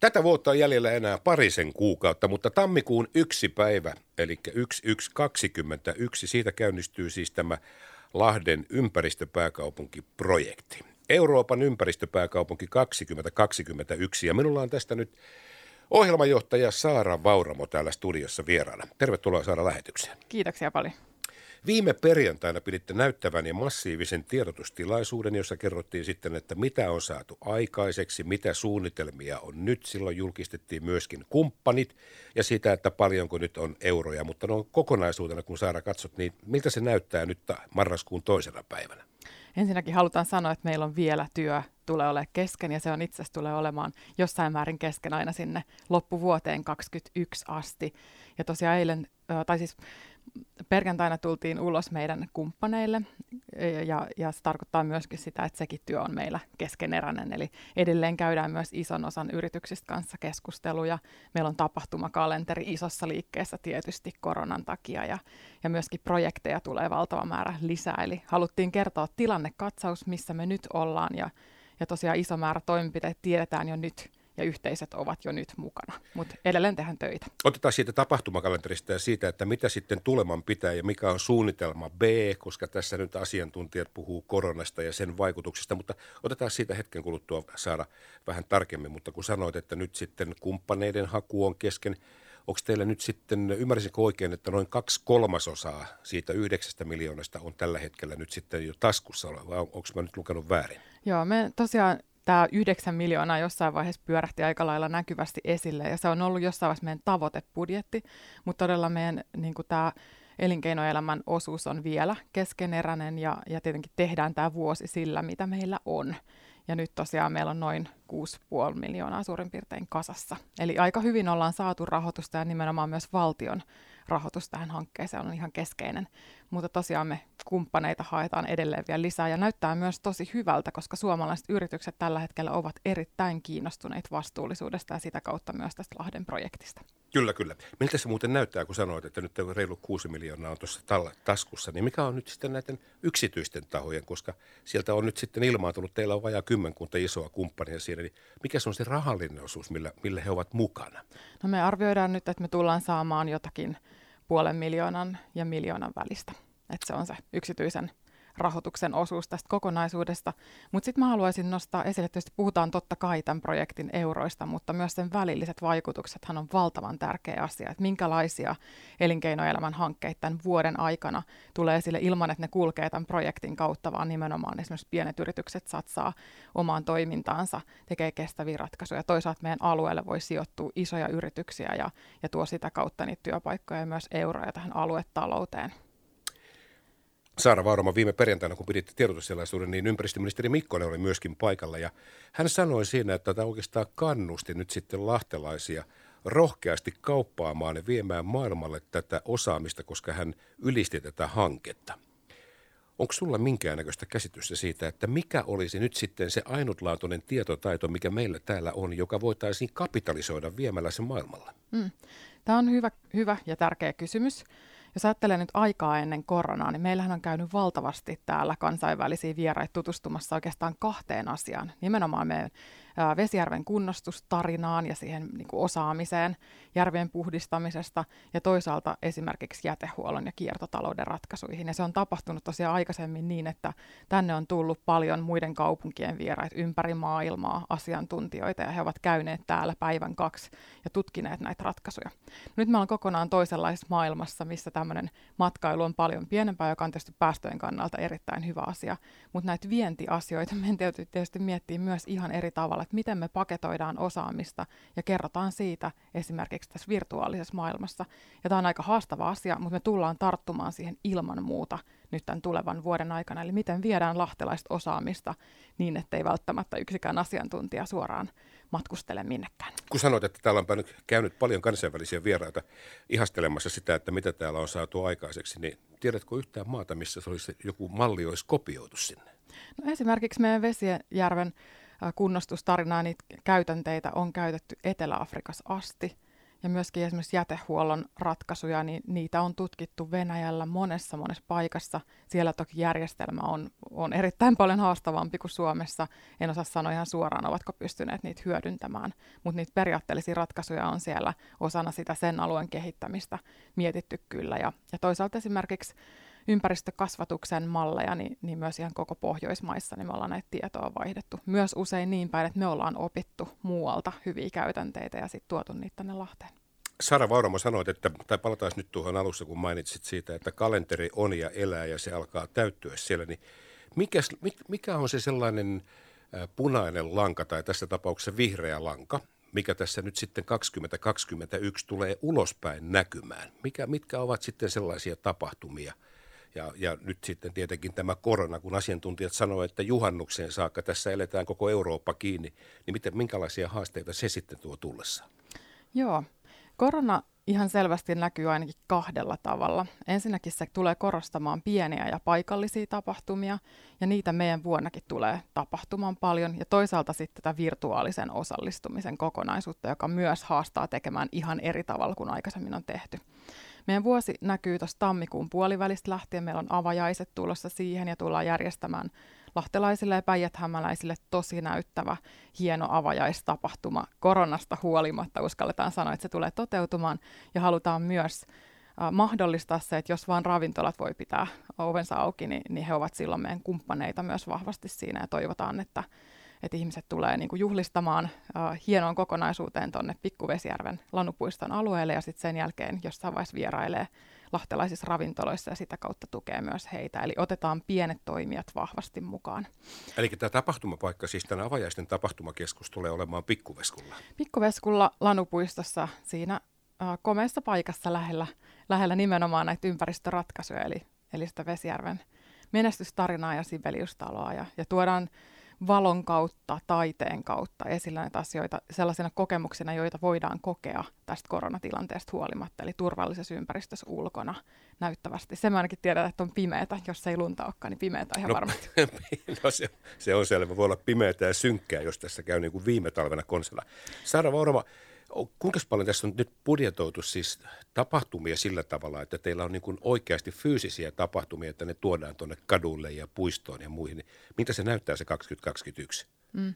Tätä vuotta on jäljellä enää parisen kuukautta, mutta tammikuun yksi päivä, eli 1121, siitä käynnistyy siis tämä Lahden ympäristöpääkaupunkiprojekti. Euroopan ympäristöpääkaupunki 2021 ja minulla on tästä nyt ohjelmajohtaja Saara Vauramo täällä studiossa vieraana. Tervetuloa Saara lähetykseen. Kiitoksia paljon. Viime perjantaina piditte näyttävän ja massiivisen tiedotustilaisuuden, jossa kerrottiin sitten, että mitä on saatu aikaiseksi, mitä suunnitelmia on nyt. Silloin julkistettiin myöskin kumppanit ja sitä, että paljonko nyt on euroja. Mutta no kokonaisuutena, kun Saara katsot, niin miltä se näyttää nyt marraskuun toisena päivänä? Ensinnäkin halutaan sanoa, että meillä on vielä työ tulee olemaan kesken ja se on itse asiassa tulee olemaan jossain määrin kesken aina sinne loppuvuoteen 2021 asti. Ja tosiaan eilen, tai siis perjantaina tultiin ulos meidän kumppaneille ja, ja se tarkoittaa myöskin sitä, että sekin työ on meillä keskeneräinen. Eli edelleen käydään myös ison osan yrityksistä kanssa keskusteluja. Meillä on tapahtumakalenteri isossa liikkeessä tietysti koronan takia ja, ja myöskin projekteja tulee valtava määrä lisää. Eli haluttiin kertoa tilannekatsaus, missä me nyt ollaan ja, ja tosiaan iso määrä toimenpiteitä tiedetään jo nyt ja yhteisöt ovat jo nyt mukana, mutta edelleen tehdään töitä. Otetaan siitä tapahtumakalenterista ja siitä, että mitä sitten tuleman pitää ja mikä on suunnitelma B, koska tässä nyt asiantuntijat puhuu koronasta ja sen vaikutuksista, mutta otetaan siitä hetken kuluttua saada vähän tarkemmin, mutta kun sanoit, että nyt sitten kumppaneiden haku on kesken, onko teillä nyt sitten, ymmärsinkö oikein, että noin kaksi kolmasosaa siitä yhdeksästä miljoonasta on tällä hetkellä nyt sitten jo taskussa, vai onko mä nyt lukenut väärin? Joo, me tosiaan tämä 9 miljoonaa jossain vaiheessa pyörähti aika lailla näkyvästi esille, ja se on ollut jossain vaiheessa meidän tavoitebudjetti, mutta todella meidän niin tämä elinkeinoelämän osuus on vielä keskeneräinen, ja, ja tietenkin tehdään tämä vuosi sillä, mitä meillä on. Ja nyt tosiaan meillä on noin 6,5 miljoonaa suurin piirtein kasassa. Eli aika hyvin ollaan saatu rahoitusta ja nimenomaan myös valtion rahoitus tähän hankkeeseen on ihan keskeinen. Mutta tosiaan me kumppaneita haetaan edelleen vielä lisää ja näyttää myös tosi hyvältä, koska suomalaiset yritykset tällä hetkellä ovat erittäin kiinnostuneita vastuullisuudesta ja sitä kautta myös tästä Lahden projektista. Kyllä, kyllä. Miltä se muuten näyttää, kun sanoit, että nyt reilu 6 miljoonaa on tuossa taskussa, niin mikä on nyt sitten näiden yksityisten tahojen, koska sieltä on nyt sitten ilmaantunut, teillä on vajaa kymmenkunta isoa kumppania siinä, niin mikä se on se rahallinen osuus, millä, millä he ovat mukana? No me arvioidaan nyt, että me tullaan saamaan jotakin puolen miljoonan ja miljoonan välistä. Että se on se yksityisen rahoituksen osuus tästä kokonaisuudesta. Mutta sitten mä haluaisin nostaa esille, että puhutaan totta kai tämän projektin euroista, mutta myös sen välilliset vaikutuksethan on valtavan tärkeä asia, että minkälaisia elinkeinoelämän hankkeita tämän vuoden aikana tulee esille ilman, että ne kulkee tämän projektin kautta, vaan nimenomaan esimerkiksi pienet yritykset satsaa omaan toimintaansa, tekee kestäviä ratkaisuja. Toisaalta meidän alueelle voi sijoittua isoja yrityksiä ja, ja tuo sitä kautta niitä työpaikkoja ja myös euroja tähän aluetalouteen. Saara Vaurama viime perjantaina, kun piditte tiedotustilaisuuden, niin ympäristöministeri Mikkonen oli myöskin paikalla. Ja hän sanoi siinä, että tämä oikeastaan kannusti nyt sitten lahtelaisia rohkeasti kauppaamaan ja viemään maailmalle tätä osaamista, koska hän ylisti tätä hanketta. Onko sulla minkäännäköistä käsitystä siitä, että mikä olisi nyt sitten se ainutlaatuinen tietotaito, mikä meillä täällä on, joka voitaisiin kapitalisoida viemällä se maailmalle? Mm. Tämä on hyvä, hyvä ja tärkeä kysymys. Jos ajattelee nyt aikaa ennen koronaa, niin meillähän on käynyt valtavasti täällä kansainvälisiä vieraita tutustumassa oikeastaan kahteen asiaan. Nimenomaan meidän Vesijärven kunnostustarinaan ja siihen niin kuin osaamiseen järvien puhdistamisesta ja toisaalta esimerkiksi jätehuollon ja kiertotalouden ratkaisuihin. Ja se on tapahtunut tosiaan aikaisemmin niin, että tänne on tullut paljon muiden kaupunkien vieraita ympäri maailmaa, asiantuntijoita ja he ovat käyneet täällä päivän kaksi ja tutkineet näitä ratkaisuja. Nyt me ollaan kokonaan toisenlaisessa maailmassa, missä tämmöinen matkailu on paljon pienempää, joka on tietysti päästöjen kannalta erittäin hyvä asia, mutta näitä vientiasioita meidän täytyy tietysti miettiä myös ihan eri tavalla, että miten me paketoidaan osaamista ja kerrotaan siitä esimerkiksi tässä virtuaalisessa maailmassa. Ja tämä on aika haastava asia, mutta me tullaan tarttumaan siihen ilman muuta nyt tämän tulevan vuoden aikana. Eli miten viedään lahtelaista osaamista niin, ettei välttämättä yksikään asiantuntija suoraan matkustele minnekään. Kun sanoit, että täällä on käynyt paljon kansainvälisiä vieraita ihastelemassa sitä, että mitä täällä on saatu aikaiseksi, niin tiedätkö yhtään maata, missä se olisi, joku malli olisi kopioitu sinne? No esimerkiksi meidän Vesijärven kunnostustarinaa, niitä käytänteitä on käytetty Etelä-Afrikassa asti. ja myöskin esimerkiksi jätehuollon ratkaisuja, niin niitä on tutkittu Venäjällä monessa monessa paikassa. Siellä toki järjestelmä on, on erittäin paljon haastavampi kuin Suomessa. En osaa sanoa ihan suoraan, ovatko pystyneet niitä hyödyntämään, mutta niitä periaatteellisia ratkaisuja on siellä osana sitä sen alueen kehittämistä mietitty kyllä. Ja, ja toisaalta esimerkiksi ympäristökasvatuksen malleja, niin, niin myös ihan koko Pohjoismaissa niin me ollaan näitä tietoa vaihdettu. Myös usein niin päin, että me ollaan opittu muualta hyviä käytänteitä ja sitten tuotu niitä tänne Lahteen. Sara Vauramo sanoit, että, tai palataan nyt tuohon alussa, kun mainitsit siitä, että kalenteri on ja elää ja se alkaa täyttyä siellä, niin mikä, mikä on se sellainen punainen lanka tai tässä tapauksessa vihreä lanka, mikä tässä nyt sitten 2021 tulee ulospäin näkymään? Mikä, mitkä ovat sitten sellaisia tapahtumia – ja, ja nyt sitten tietenkin tämä korona, kun asiantuntijat sanoivat, että juhannukseen saakka tässä eletään koko Eurooppa kiinni, niin miten, minkälaisia haasteita se sitten tuo tullessa? Joo, korona ihan selvästi näkyy ainakin kahdella tavalla. Ensinnäkin se tulee korostamaan pieniä ja paikallisia tapahtumia, ja niitä meidän vuonnakin tulee tapahtumaan paljon. Ja toisaalta sitten tätä virtuaalisen osallistumisen kokonaisuutta, joka myös haastaa tekemään ihan eri tavalla kuin aikaisemmin on tehty. Meidän vuosi näkyy tuossa tammikuun puolivälistä lähtien. Meillä on avajaiset tulossa siihen ja tullaan järjestämään lahtelaisille ja päijäthämäläisille tosi näyttävä, hieno avajaistapahtuma. Koronasta huolimatta uskalletaan sanoa, että se tulee toteutumaan ja halutaan myös mahdollistaa se, että jos vaan ravintolat voi pitää ovensa auki, niin, niin he ovat silloin meidän kumppaneita myös vahvasti siinä ja toivotaan, että että ihmiset tulee niin kuin juhlistamaan uh, hienoon kokonaisuuteen tuonne Pikkuvesijärven Lanupuiston alueelle ja sitten sen jälkeen jossain vaiheessa vierailee lahtelaisissa ravintoloissa ja sitä kautta tukee myös heitä. Eli otetaan pienet toimijat vahvasti mukaan. Eli tämä tapahtumapaikka, siis tämä avajaisten tapahtumakeskus tulee olemaan Pikkuveskulla? Pikkuveskulla Lanupuistossa siinä uh, komeassa paikassa lähellä, lähellä nimenomaan näitä ympäristöratkaisuja, eli, eli sitä Vesijärven menestystarinaa ja Sibeliustaloa ja, ja tuodaan valon kautta, taiteen kautta esillä näitä asioita sellaisina kokemuksina, joita voidaan kokea tästä koronatilanteesta huolimatta, eli turvallisessa ympäristössä ulkona näyttävästi. Se mä ainakin tiedän, että on pimeätä, jos ei lunta olekaan, niin pimeätä ihan no, varmasti. no se, se on selvä, voi olla pimeätä ja synkkää, jos tässä käy niin kuin viime talvena konsella. Saara Vaurama, Kuinka paljon tässä on nyt budjetoitu siis tapahtumia sillä tavalla, että teillä on niin kuin oikeasti fyysisiä tapahtumia, että ne tuodaan tuonne kadulle ja puistoon ja muihin. Mitä se näyttää se 2021? Mm.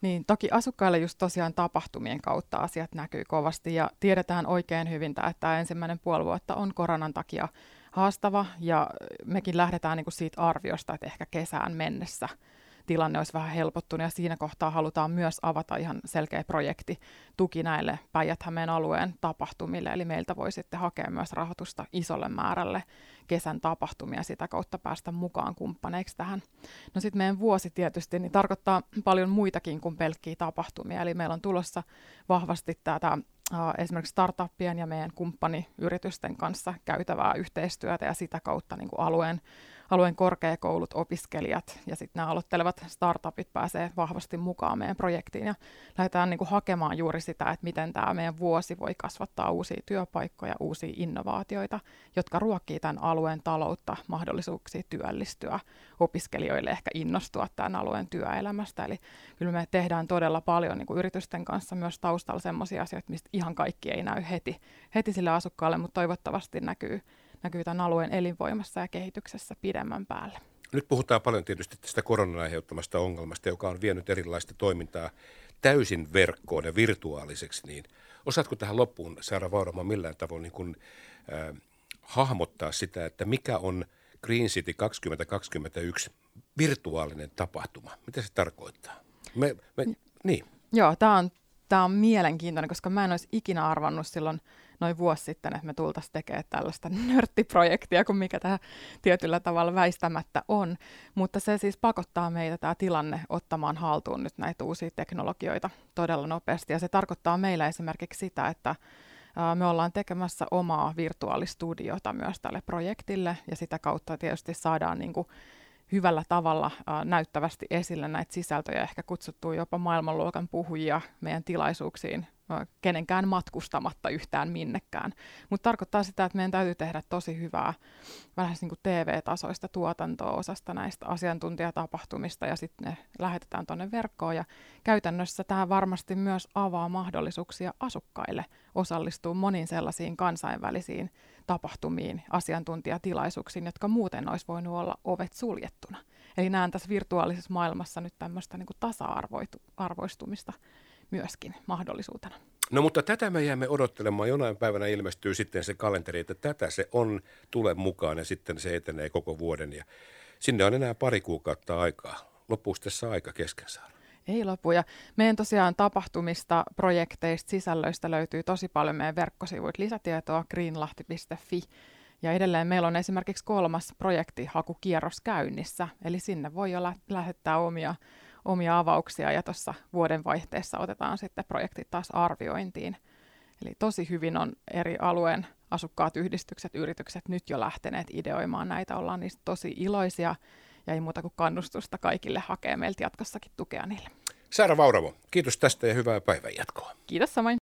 Niin, toki asukkaille just tosiaan tapahtumien kautta asiat näkyy kovasti ja tiedetään oikein hyvin, että tämä ensimmäinen puoli vuotta on koronan takia haastava ja mekin lähdetään niin kuin siitä arviosta, että ehkä kesään mennessä – tilanne olisi vähän helpottunut ja siinä kohtaa halutaan myös avata ihan selkeä projekti tuki näille päijät alueen tapahtumille, eli meiltä voi sitten hakea myös rahoitusta isolle määrälle kesän tapahtumia sitä kautta päästä mukaan kumppaneiksi tähän. No sitten meidän vuosi tietysti niin tarkoittaa paljon muitakin kuin pelkkiä tapahtumia, eli meillä on tulossa vahvasti tätä esimerkiksi startuppien ja meidän kumppaniyritysten kanssa käytävää yhteistyötä ja sitä kautta niin kuin alueen alueen korkeakoulut, opiskelijat ja sitten nämä aloittelevat startupit pääsee vahvasti mukaan meidän projektiin ja lähdetään niin kuin hakemaan juuri sitä, että miten tämä meidän vuosi voi kasvattaa uusia työpaikkoja, uusia innovaatioita, jotka ruokkii tämän alueen taloutta, mahdollisuuksia työllistyä, opiskelijoille ehkä innostua tämän alueen työelämästä. Eli kyllä me tehdään todella paljon niin kuin yritysten kanssa myös taustalla sellaisia asioita, mistä ihan kaikki ei näy heti, heti sille asukkaalle, mutta toivottavasti näkyy näkyy tämän alueen elinvoimassa ja kehityksessä pidemmän päälle. Nyt puhutaan paljon tietysti tästä koronan aiheuttamasta ongelmasta, joka on vienyt erilaista toimintaa täysin verkkoon ja virtuaaliseksi. Niin osaatko tähän loppuun, Saara Vaurama, millään tavoin niin kuin, äh, hahmottaa sitä, että mikä on Green City 2021 virtuaalinen tapahtuma? Mitä se tarkoittaa? Me, me, niin. Joo, tämä on, tämä on mielenkiintoinen, koska mä en olisi ikinä arvannut silloin – noin vuosi sitten, että me tultaisiin tekemään tällaista nörttiprojektia, kuin mikä tämä tietyllä tavalla väistämättä on. Mutta se siis pakottaa meitä tämä tilanne ottamaan haltuun nyt näitä uusia teknologioita todella nopeasti. Ja se tarkoittaa meillä esimerkiksi sitä, että me ollaan tekemässä omaa virtuaalistudiota myös tälle projektille ja sitä kautta tietysti saadaan niin kuin hyvällä tavalla näyttävästi esille näitä sisältöjä, ehkä kutsuttuu jopa maailmanluokan puhujia meidän tilaisuuksiin kenenkään matkustamatta yhtään minnekään. Mutta tarkoittaa sitä, että meidän täytyy tehdä tosi hyvää vähän niin kuin TV-tasoista tuotantoa osasta näistä asiantuntijatapahtumista ja sitten ne lähetetään tuonne verkkoon. Ja käytännössä tämä varmasti myös avaa mahdollisuuksia asukkaille osallistua moniin sellaisiin kansainvälisiin tapahtumiin, asiantuntijatilaisuuksiin, jotka muuten olisi voinut olla ovet suljettuna. Eli näen tässä virtuaalisessa maailmassa nyt tämmöistä niin tasa-arvoistumista myöskin mahdollisuutena. No mutta tätä me jäämme odottelemaan. Jonain päivänä ilmestyy sitten se kalenteri, että tätä se on, tule mukaan ja sitten se etenee koko vuoden. Ja sinne on enää pari kuukautta aikaa. Loppuisi tässä aika kesken saada. Ei lopu. Ja meidän tosiaan tapahtumista, projekteista, sisällöistä löytyy tosi paljon meidän verkkosivuilta lisätietoa greenlahti.fi. Ja edelleen meillä on esimerkiksi kolmas projektihakukierros käynnissä, eli sinne voi jo lä- lähettää omia omia avauksia ja tuossa vuoden vaihteessa otetaan sitten projektit taas arviointiin. Eli tosi hyvin on eri alueen asukkaat, yhdistykset, yritykset nyt jo lähteneet ideoimaan näitä. Ollaan niistä tosi iloisia ja ei muuta kuin kannustusta kaikille hakea meiltä jatkossakin tukea niille. Saara Vauravo, kiitos tästä ja hyvää päivänjatkoa. Kiitos samoin.